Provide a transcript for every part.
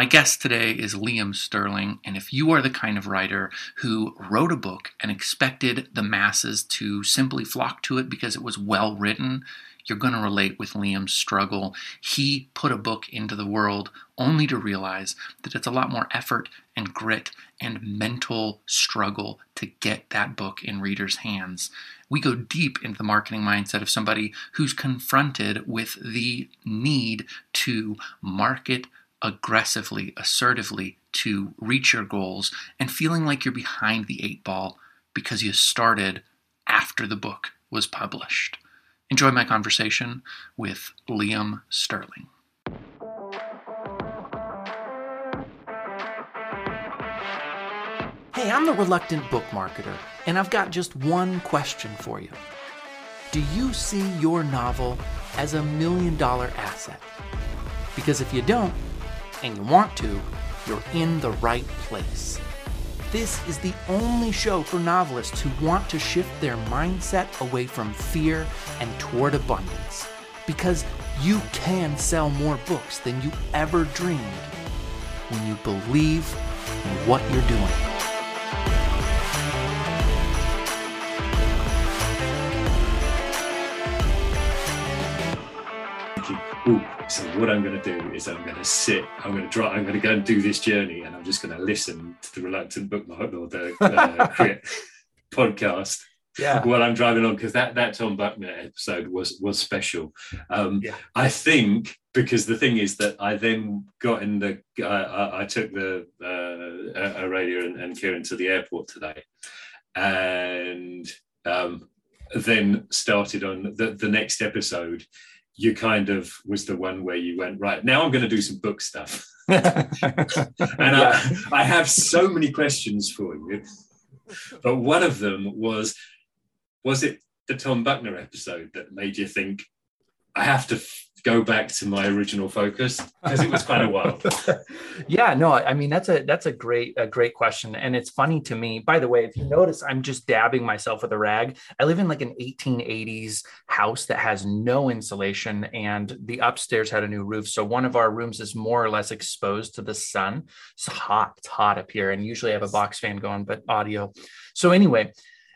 My guest today is Liam Stirling, and if you are the kind of writer who wrote a book and expected the masses to simply flock to it because it was well written, you're going to relate with Liam's struggle. He put a book into the world only to realize that it's a lot more effort and grit and mental struggle to get that book in readers' hands. We go deep into the marketing mindset of somebody who's confronted with the need to market aggressively, assertively to reach your goals and feeling like you're behind the eight ball because you started after the book was published. Enjoy my conversation with Liam Stirling. Hey, I'm the reluctant book marketer, and I've got just one question for you. Do you see your novel as a million dollar asset? Because if you don't, and you want to, you're in the right place. This is the only show for novelists who want to shift their mindset away from fear and toward abundance. Because you can sell more books than you ever dreamed when you believe in what you're doing. What I'm going to do is I'm going to sit, I'm going to drive, I'm going to go and do this journey, and I'm just going to listen to the reluctant book marketer the uh, podcast yeah. while I'm driving on because that that Tom Buckner episode was was special. Um, yeah. I think because the thing is that I then got in the uh, I, I, took the uh, Aurelia and, and Kieran to the airport today, and um, then started on the, the next episode you kind of was the one where you went right now i'm going to do some book stuff and yeah. I, I have so many questions for you but one of them was was it the tom buckner episode that made you think i have to go back to my original focus because it was quite a while yeah no i mean that's a that's a great a great question and it's funny to me. By the way if you notice i'm just dabbing myself with a rag. I live in like an 1880s house that has no insulation and the upstairs had a new roof so one of our rooms is more or less exposed to the sun. It's hot it's hot up here and usually i have a box fan going but audio. So anyway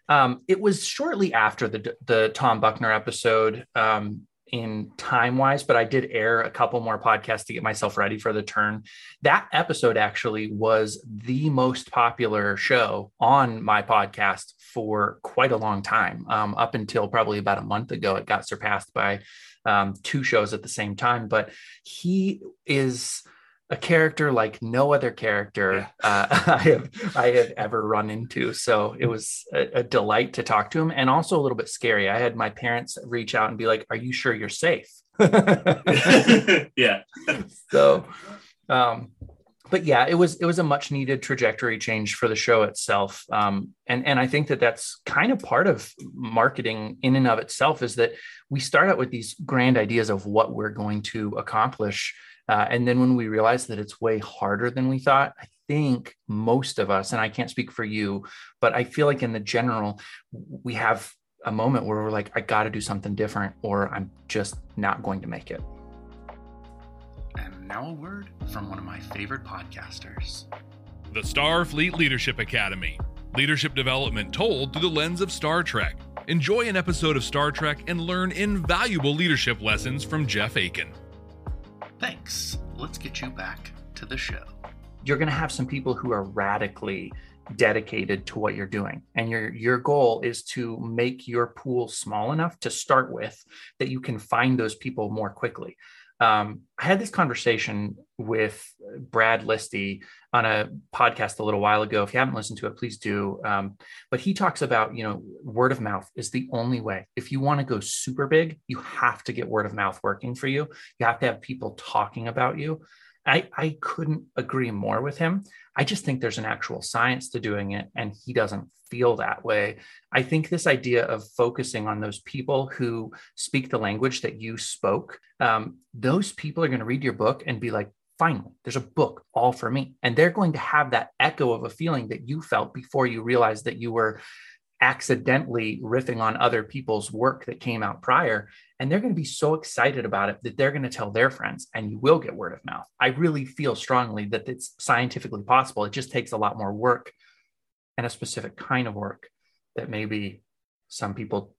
um, it was shortly after the the Tom Buckner episode. Um, in time wise, but I did air a couple more podcasts to get myself ready for the turn. That episode actually was the most popular show on my podcast for quite a long time. Um, up until probably about a month ago, it got surpassed by um, two shows at the same time. But he is a character like no other character uh, I have I have ever run into. So it was a, a, delight to talk to him, and also a little bit scary. I had my parents reach out and be like, "Are you sure you're safe?" yeah. So, um, but yeah, it was it was a much needed trajectory change for the show itself, um, and and I think that that's kind of part of marketing in and of itself is that we start out with these grand ideas of what we're going to accomplish uh, and then when we realized that it's way harder than we thought, I think most of us, and I can't speak for you, but I feel like in the general, we have a moment where we're like, I got to do something different, or I'm just not going to make it. And now a word from one of my favorite podcasters the Starfleet Leadership Academy. Leadership development told through the lens of Star Trek. Enjoy an episode of Star Trek and learn invaluable leadership lessons from Jeff Akin. Thanks. Let's get you back to the show. You're going to have some people who are radically dedicated to what you're doing and your your goal is to make your pool small enough to start with that you can find those people more quickly um, I had this conversation with Brad Listi on a podcast a little while ago. If you haven't listened to it, please do. Um, but he talks about, you know, word of mouth is the only way. If you want to go super big, you have to get word of mouth working for you. You have to have people talking about you. I, I couldn't agree more with him. I just think there's an actual science to doing it, and he doesn't feel that way. I think this idea of focusing on those people who speak the language that you spoke, um, those people are going to read your book and be like, finally, there's a book all for me. And they're going to have that echo of a feeling that you felt before you realized that you were accidentally riffing on other people's work that came out prior and they're going to be so excited about it that they're going to tell their friends and you will get word of mouth i really feel strongly that it's scientifically possible it just takes a lot more work and a specific kind of work that maybe some people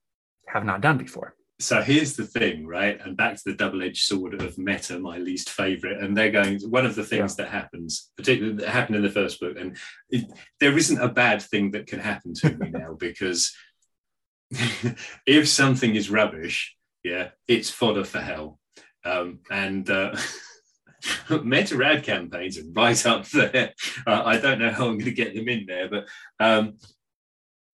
have not done before so here's the thing, right? And back to the double-edged sword of meta, my least favorite. And they're going. One of the things yeah. that happens, particularly that happened in the first book, and it, there isn't a bad thing that can happen to me now because if something is rubbish, yeah, it's fodder for hell. Um, and uh, meta ad campaigns are right up there. Uh, I don't know how I'm going to get them in there, but um,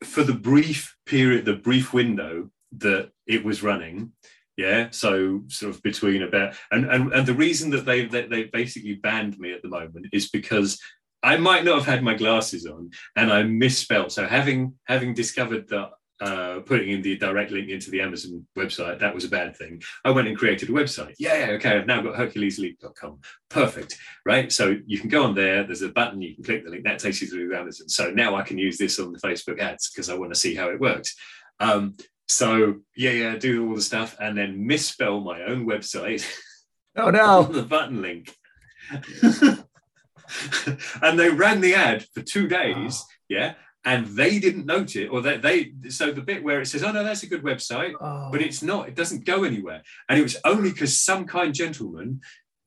for the brief period, the brief window that it was running yeah so sort of between about and and, and the reason that they, they they basically banned me at the moment is because i might not have had my glasses on and i misspelled so having having discovered that uh, putting in the direct link into the Amazon website, that was a bad thing. I went and created a website. Yeah, okay, I've now got HerculesLeap.com. Perfect, right? So you can go on there, there's a button, you can click the link, that takes you through Amazon. So now I can use this on the Facebook ads because I want to see how it works. Um, so yeah, yeah, do all the stuff and then misspell my own website. Oh no! the button link. and they ran the ad for two days. Oh. Yeah. And they didn't note it, or they, they so the bit where it says, "Oh no, that's a good website," oh. but it's not. It doesn't go anywhere, and it was only because some kind gentleman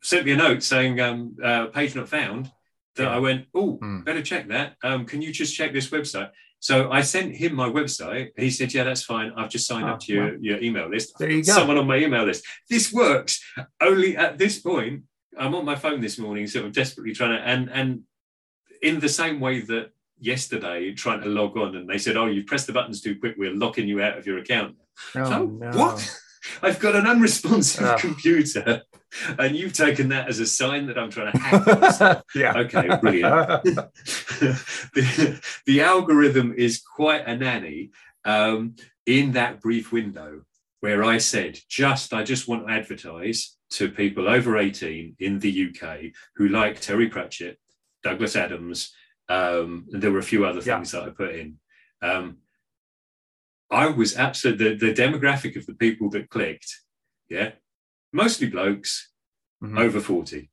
sent me a note saying, um, uh, "Page not found," that yeah. I went, "Oh, mm. better check that. Um, can you just check this website?" So I sent him my website. He said, "Yeah, that's fine. I've just signed oh, up to your, well, your email list. There you go. Someone on my email list. This works. Only at this point, I'm on my phone this morning, so I'm desperately trying to and and in the same way that yesterday trying to log on and they said, "Oh, you've pressed the buttons too quick. We're locking you out of your account." Oh, so, no. what? I've got an unresponsive oh. computer and you've taken that as a sign that I'm trying to hack yeah. Okay, brilliant. the, the, algorithm is quite a nanny um, in that brief window where I said, just I just want to advertise to people over 18 in the UK who like Terry Pratchett, Douglas Adams, um, and there were a few other things yeah. that I put in. Um, I was absolutely the, the demographic of the people that clicked, yeah, mostly blokes mm-hmm. over 40.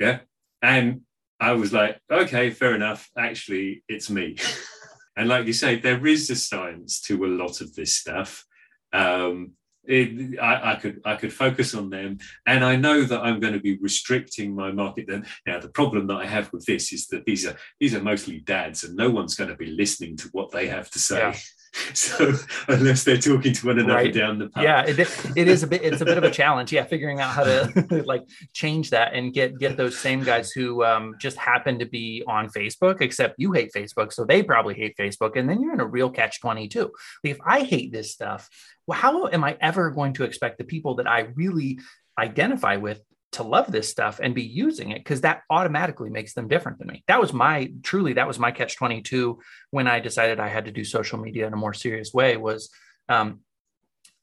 Yeah. And I was like, okay, fair enough. Actually, it's me. and like you say, there is a science to a lot of this stuff. Um, it, I, I, could I could focus on them, and I know that I'm going to be restricting my market. Then now the problem that I have with this is that these are these are mostly dads, and no one's going to be listening to what they have to say. Yeah. so unless they're talking to one another right. down the path. yeah it, it is a bit it's a bit of a challenge yeah figuring out how to like change that and get get those same guys who um, just happen to be on facebook except you hate facebook so they probably hate facebook and then you're in a real catch 22 like if i hate this stuff well, how am i ever going to expect the people that i really identify with to love this stuff and be using it because that automatically makes them different than me. That was my truly that was my catch 22 when I decided I had to do social media in a more serious way was um,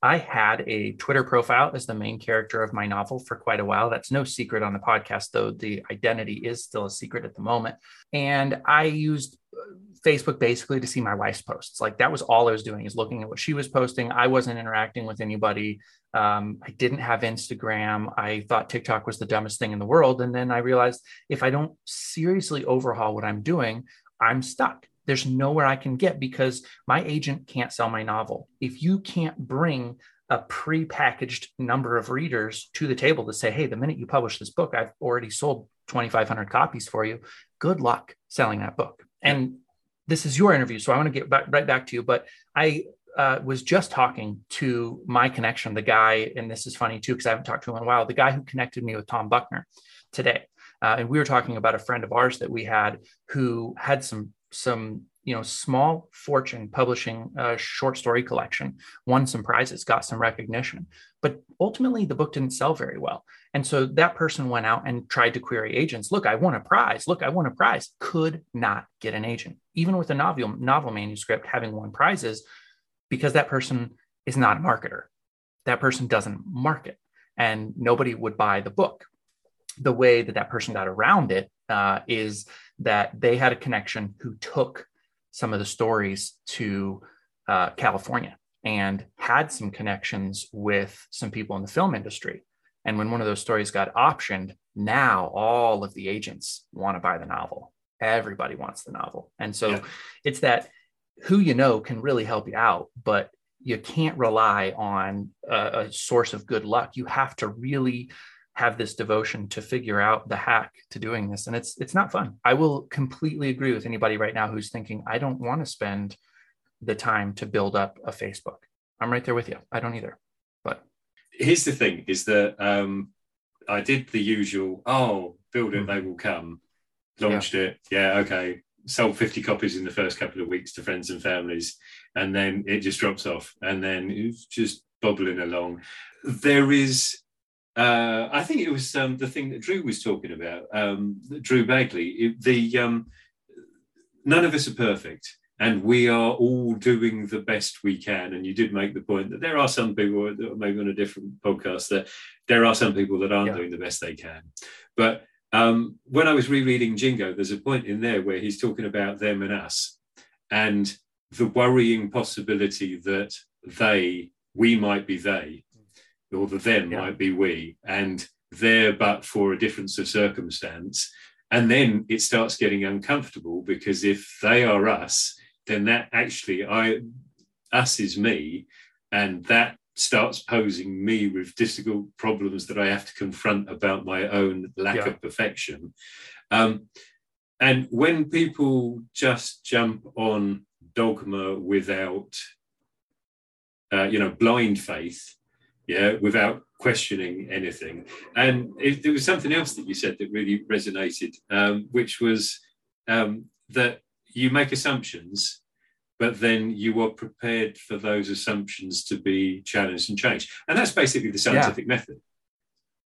I had a Twitter profile as the main character of my novel for quite a while. That's no secret on the podcast, though the identity is still a secret at the moment. And I used uh, Facebook basically to see my wife's posts. Like that was all I was doing is looking at what she was posting. I wasn't interacting with anybody. Um, I didn't have Instagram. I thought TikTok was the dumbest thing in the world. And then I realized if I don't seriously overhaul what I'm doing, I'm stuck. There's nowhere I can get because my agent can't sell my novel. If you can't bring a pre-packaged number of readers to the table to say, hey, the minute you publish this book, I've already sold 2,500 copies for you. Good luck selling that book. And this is your interview, so I want to get back, right back to you. But I uh, was just talking to my connection, the guy, and this is funny too, because I haven't talked to him in a while, the guy who connected me with Tom Buckner today. Uh, and we were talking about a friend of ours that we had who had some some you know small fortune publishing a short story collection won some prizes got some recognition but ultimately the book didn't sell very well. And so that person went out and tried to query agents look i won a prize. Look i won a prize. Could not get an agent. Even with a novel novel manuscript having won prizes because that person is not a marketer. That person doesn't market and nobody would buy the book. The way that that person got around it uh, is that they had a connection who took some of the stories to uh, California and had some connections with some people in the film industry. And when one of those stories got optioned, now all of the agents want to buy the novel. Everybody wants the novel. And so yeah. it's that who you know can really help you out, but you can't rely on a, a source of good luck. You have to really have this devotion to figure out the hack to doing this. And it's it's not fun. I will completely agree with anybody right now who's thinking i don't want to spend the time to build up a facebook. I'm right there with you. I don't either but here's the thing is that um i did the usual oh build it mm-hmm. they will come. Launched yeah. it. Yeah okay sold 50 copies in the first couple of weeks to friends and families and then it just drops off and then it's just bubbling along there is uh, I think it was um, the thing that Drew was talking about, um, Drew Bagley. It, the um, none of us are perfect, and we are all doing the best we can. And you did make the point that there are some people, that are maybe on a different podcast, that there are some people that aren't yeah. doing the best they can. But um, when I was rereading Jingo, there's a point in there where he's talking about them and us, and the worrying possibility that they, we might be they, or the them yeah. might be we, and there but for a difference of circumstance. And then it starts getting uncomfortable because if they are us, then that actually I us is me, and that starts posing me with difficult problems that I have to confront about my own lack yeah. of perfection. Um, and when people just jump on dogma without, uh, you know, blind faith, yeah, without questioning anything. And it, there was something else that you said that really resonated, um, which was um, that you make assumptions, but then you are prepared for those assumptions to be challenged and changed. And that's basically the scientific yeah. method.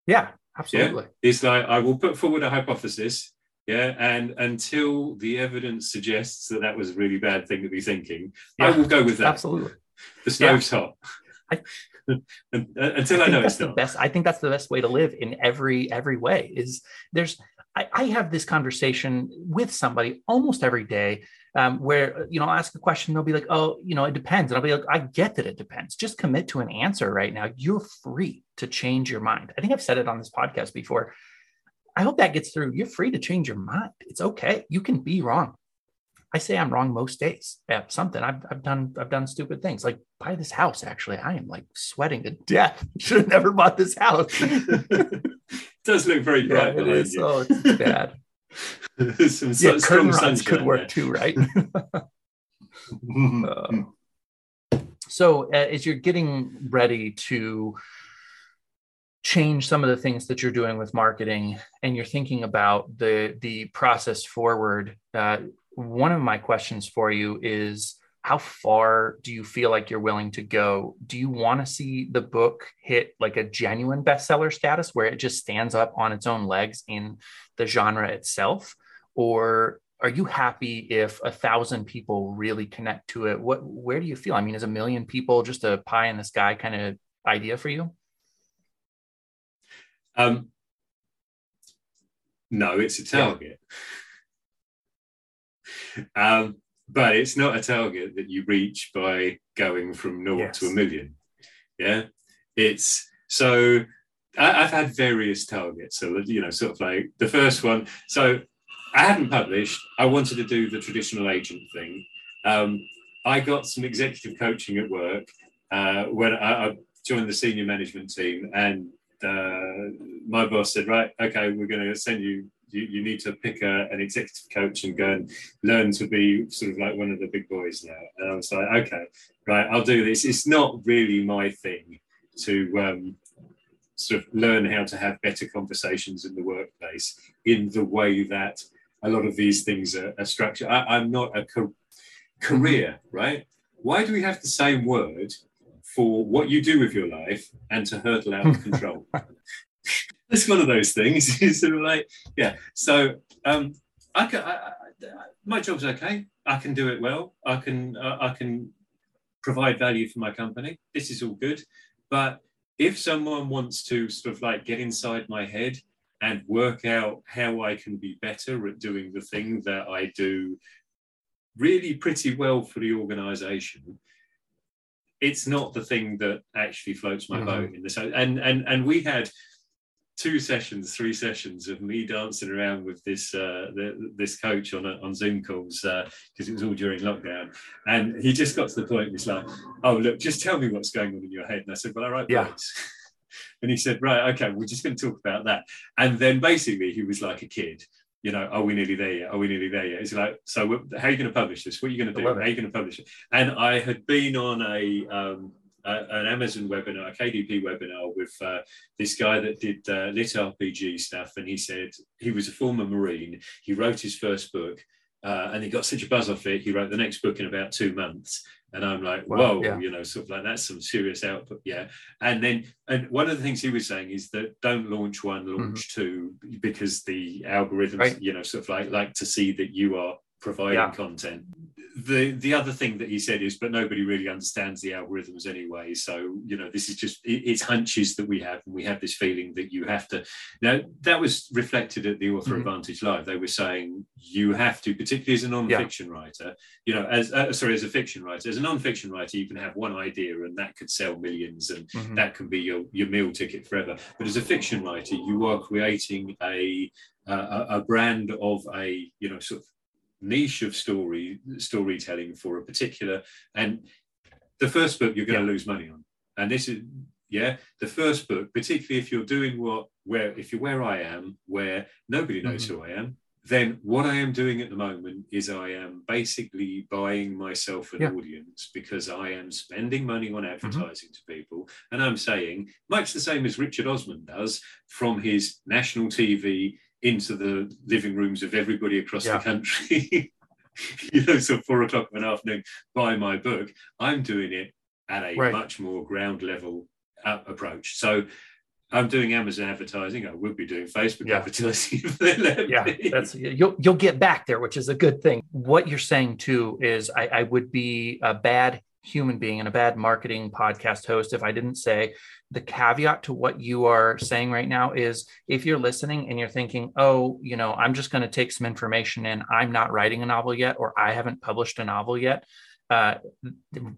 Yeah, absolutely. Yeah? It's like I will put forward a hypothesis. Yeah, and until the evidence suggests that that was a really bad thing to be thinking, yeah, I will go with that. Absolutely. The stove's hot. I, until I, I know it's the best. I think that's the best way to live in every every way. Is there's I, I have this conversation with somebody almost every day um, where you know I'll ask a question, they'll be like, "Oh, you know, it depends," and I'll be like, "I get that it depends. Just commit to an answer right now. You're free to change your mind." I think I've said it on this podcast before. I hope that gets through. You're free to change your mind. It's okay. You can be wrong. I say I'm wrong most days at something. I've, I've done I've done stupid things like buy this house. Actually, I am like sweating to death. Should have never bought this house. it does look very bright. Yeah, it is. You. Oh, it's bad. Some yeah, curtain rods could work too, right? uh, so, uh, as you're getting ready to change some of the things that you're doing with marketing, and you're thinking about the the process forward, uh, one of my questions for you is how far do you feel like you're willing to go? Do you want to see the book hit like a genuine bestseller status where it just stands up on its own legs in the genre itself? Or are you happy if a thousand people really connect to it? What where do you feel? I mean, is a million people just a pie in the sky kind of idea for you? Um, no, it's a target. Yeah. Um, but it's not a target that you reach by going from naught yes. to a million. Yeah, it's so I, have had various targets. So you know, sort of like the first one. So I hadn't published. I wanted to do the traditional agent thing. Um, I got some executive coaching at work uh, when I, I, joined the senior management team, and uh, my boss said, "Right, okay, we're going to send you you, you need to pick a, an executive coach and go and learn to be sort of like one of the big boys now. And I was like, okay, right, I'll do this. It's not really my thing to um, sort of learn how to have better conversations in the workplace in the way that a lot of these things are, are structured. I, am not a co- career, right? Why do we have the same word for what you do with your life and to hurdle out of control? It's one of those things. It's sort of like, yeah. So um, I can, I, I, my job's okay. I can do it well. I can, uh, I can provide value for my company. This is all good. But if someone wants to sort of like get inside my head and work out how I can be better at doing the thing that I do really pretty well for the organization, it's not the thing that actually floats my mm-hmm. boat in this. And and and we had two sessions, three sessions of me dancing around with this uh, the, this coach on a, on Zoom calls because uh, it was all during lockdown, and he just got to the point. He's like, "Oh, look, just tell me what's going on in your head." And I said, "Well, I write yeah. and he said, "Right, okay, we're just going to talk about that." And then basically, he was like a kid. You know, are we nearly there yet? Are we nearly there yet? He's like, so how are you going to publish this? What are you going to do? How are you going to publish it? And I had been on a um, an Amazon webinar, a KDP webinar with uh, this guy that did uh, lit RPG stuff, and he said he was a former Marine. He wrote his first book, uh, and he got such a buzz off it. He wrote the next book in about two months, and I'm like, whoa, yeah. you know, sort of like that's some serious output, yeah. And then, and one of the things he was saying is that don't launch one, launch mm-hmm. two, because the algorithms, right. you know, sort of like like to see that you are providing yeah. content the the other thing that he said is but nobody really understands the algorithms anyway so you know this is just it, it's hunches that we have and we have this feeling that you have to now that was reflected at the author mm-hmm. advantage live they were saying you have to particularly as a non-fiction yeah. writer you know as uh, sorry as a fiction writer as a non-fiction writer you can have one idea and that could sell millions and mm-hmm. that can be your your meal ticket forever but as a fiction writer you are creating a uh, a brand of a you know sort of niche of story storytelling for a particular and the first book you're going yeah. to lose money on and this is yeah the first book particularly if you're doing what where if you're where i am where nobody knows mm-hmm. who i am then what i am doing at the moment is i am basically buying myself an yeah. audience because i am spending money on mm-hmm. advertising mm-hmm. to people and i'm saying much the same as richard osman does from his national tv into the living rooms of everybody across yeah. the country. you know, so four o'clock in the afternoon, buy my book. I'm doing it at a right. much more ground level uh, approach. So I'm doing Amazon advertising. I would be doing Facebook yeah. advertising. yeah, that's you'll you'll get back there, which is a good thing. What you're saying too is I, I would be a bad human being and a bad marketing podcast host if I didn't say the caveat to what you are saying right now is if you're listening and you're thinking, oh, you know, I'm just going to take some information in, I'm not writing a novel yet, or I haven't published a novel yet. Uh,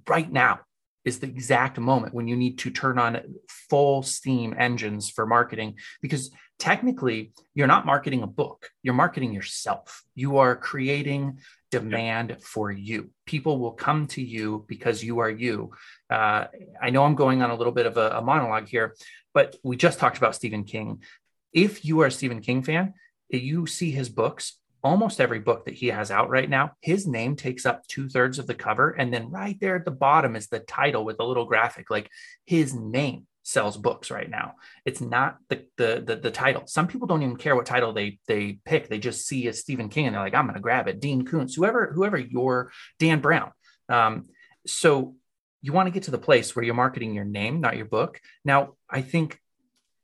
right now is the exact moment when you need to turn on full steam engines for marketing because technically you're not marketing a book, you're marketing yourself. You are creating demand yep. for you. People will come to you because you are you. Uh, I know I'm going on a little bit of a, a monologue here, but we just talked about Stephen King. If you are a Stephen King fan, you see his books, almost every book that he has out right now, his name takes up two thirds of the cover. And then right there at the bottom is the title with a little graphic, like his name sells books right now. It's not the, the the the, title. Some people don't even care what title they they pick. They just see a Stephen King and they're like, I'm going to grab it. Dean Koontz, whoever whoever your Dan Brown. Um, so you want to get to the place where you're marketing your name, not your book. Now, I think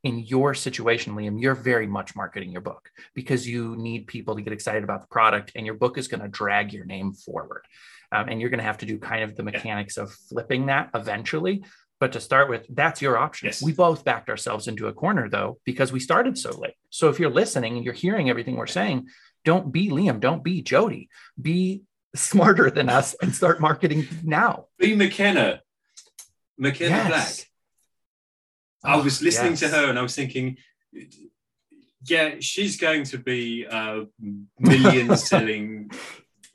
in your situation, Liam, you're very much marketing your book because you need people to get excited about the product, and your book is going to drag your name forward. Um, and you're going to have to do kind of the mechanics of flipping that eventually. But to start with, that's your option. Yes. We both backed ourselves into a corner though, because we started so late. So if you're listening and you're hearing everything we're saying, don't be Liam, don't be Jody, be smarter than us and start marketing now. Be McKenna, McKenna yes. Black. I was oh, listening yes. to her and I was thinking, yeah, she's going to be a million selling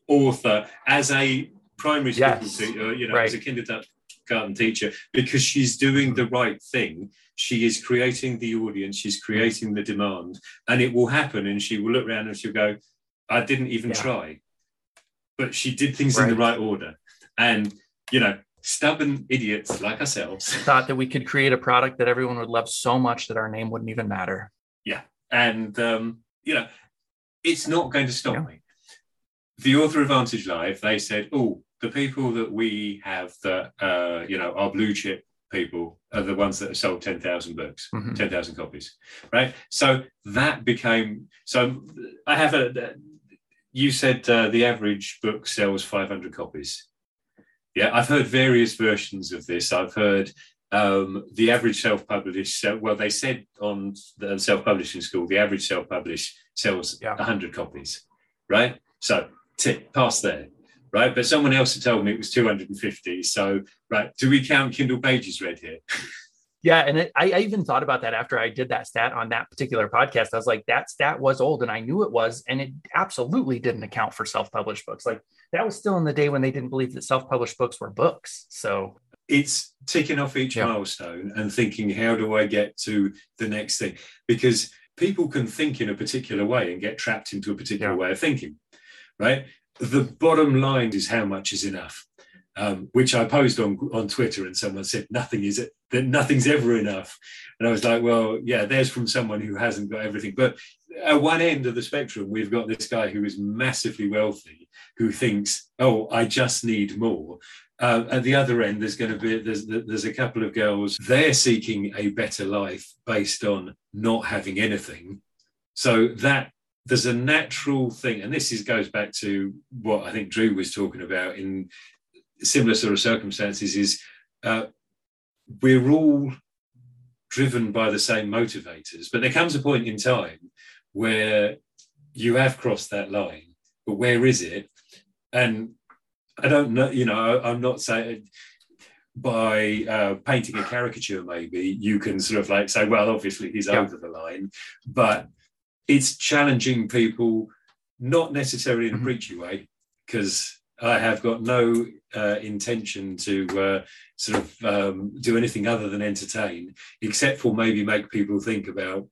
author as a primary school yes. teacher, you know, right. as a kindergarten garden teacher because she's doing the right thing. She is creating the audience, she's creating the demand, and it will happen. And she will look around and she'll go, I didn't even yeah. try. But she did things right. in the right order. And, you know, stubborn idiots like ourselves thought that we could create a product that everyone would love so much that our name wouldn't even matter. Yeah. And, um, you know, it's not going to stop yeah. me. The Author Advantage Live, they said, oh, the people that we have that uh, you know are blue chip people are the ones that have sold 10,000 books, mm-hmm. 10,000 copies, right? So that became, so I have a, you said uh, the average book sells 500 copies. Yeah, I've heard various versions of this. I've heard um, the average self-published, well, they said on the self-publishing school, the average self-published sells yeah. 100 copies, right? So tip, pass there right? But someone else had told me it was 250. So, right, do we count Kindle pages read here? Yeah, and it, I, I, even thought about that after I did that stat on that particular podcast. I was like, that stat was old, and I knew it was, and it absolutely didn't account for self-published books. Like that was still in the day when they didn't believe that self-published books were books. So it's ticking off each yeah. milestone and thinking, how do I get to the next thing? Because people can think in a particular way and get trapped into a particular yeah. way of thinking, right? The bottom line is how much is enough. Um, which I posed on on Twitter, and someone said nothing is it that nothing's ever enough, and I was like, well, yeah, there's from someone who hasn't got everything. But at one end of the spectrum, we've got this guy who is massively wealthy, who thinks, oh, I just need more, uh, at the other end, there's going to be there's there's a couple of girls. They're seeking a better life based on not having anything. So that there's a natural thing, and this is goes back to what I think Drew was talking about in similar sort of circumstances. Is uh, we're all driven by the same motivators, but there comes a point in time where you have crossed that line, but where is it? And I don't know, you know, I'm not saying by uh, painting a caricature, maybe you can sort of like say, well, obviously he's yeah. over the line, but it's challenging people, not necessarily in a mm-hmm. preachy way, because I have got no uh, intention to uh, sort of um, do anything other than entertain, except for maybe make people think about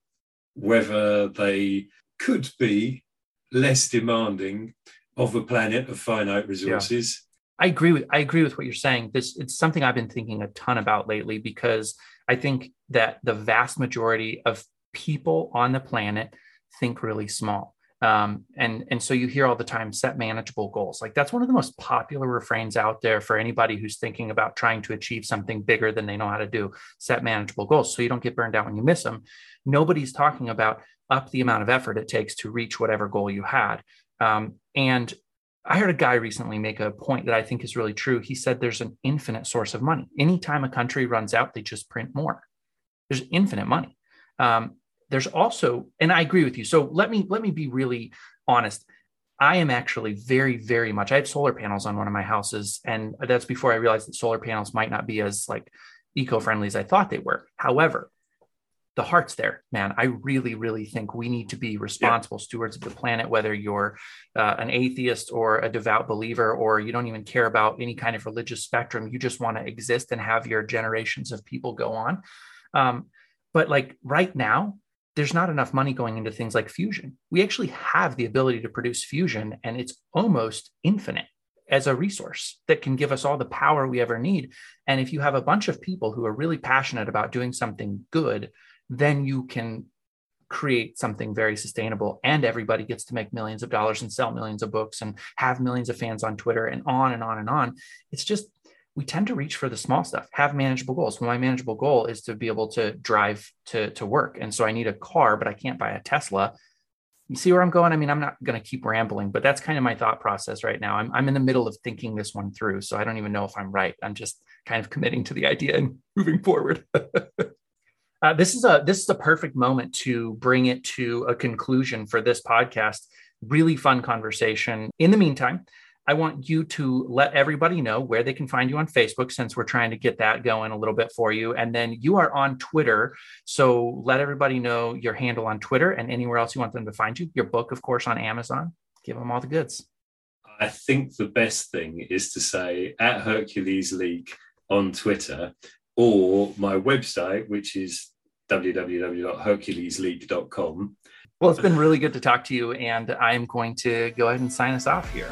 whether they could be less demanding of a planet of finite resources. Yeah. I agree with I agree with what you're saying. This it's something I've been thinking a ton about lately because I think that the vast majority of people on the planet think really small. Um, and and so you hear all the time set manageable goals like that's one of the most popular refrains out there for anybody who's thinking about trying to achieve something bigger than they know how to do set manageable goals so you don't get burned out when you miss them nobody's talking about up the amount of effort it takes to reach whatever goal you had um, and I heard a guy recently make a point that I think is really true. He said there's an infinite source of money. Anytime a country runs out, they just print more. There's infinite money. Um, there's also, and I agree with you. So let me let me be really honest. I am actually very, very much. I have solar panels on one of my houses, and that's before I realized that solar panels might not be as like eco-friendly as I thought they were. However, the heart's there, man. I really, really think we need to be responsible yeah. stewards of the planet, whether you're uh, an atheist or a devout believer, or you don't even care about any kind of religious spectrum. You just want to exist and have your generations of people go on. Um, but like right now, there's not enough money going into things like fusion. We actually have the ability to produce fusion, and it's almost infinite as a resource that can give us all the power we ever need. And if you have a bunch of people who are really passionate about doing something good, then you can create something very sustainable and everybody gets to make millions of dollars and sell millions of books and have millions of fans on Twitter and on and on and on. It's just we tend to reach for the small stuff, have manageable goals. my manageable goal is to be able to drive to, to work. And so I need a car, but I can't buy a Tesla. You see where I'm going? I mean, I'm not going to keep rambling, but that's kind of my thought process right now. I'm, I'm in the middle of thinking this one through. So I don't even know if I'm right. I'm just kind of committing to the idea and moving forward. Uh, this is a this is a perfect moment to bring it to a conclusion for this podcast. Really fun conversation. In the meantime, I want you to let everybody know where they can find you on Facebook, since we're trying to get that going a little bit for you. And then you are on Twitter, so let everybody know your handle on Twitter and anywhere else you want them to find you. Your book, of course, on Amazon. Give them all the goods. I think the best thing is to say at Hercules League on Twitter or my website, which is www.herculesleague.com. Well, it's been really good to talk to you, and I'm going to go ahead and sign us off here.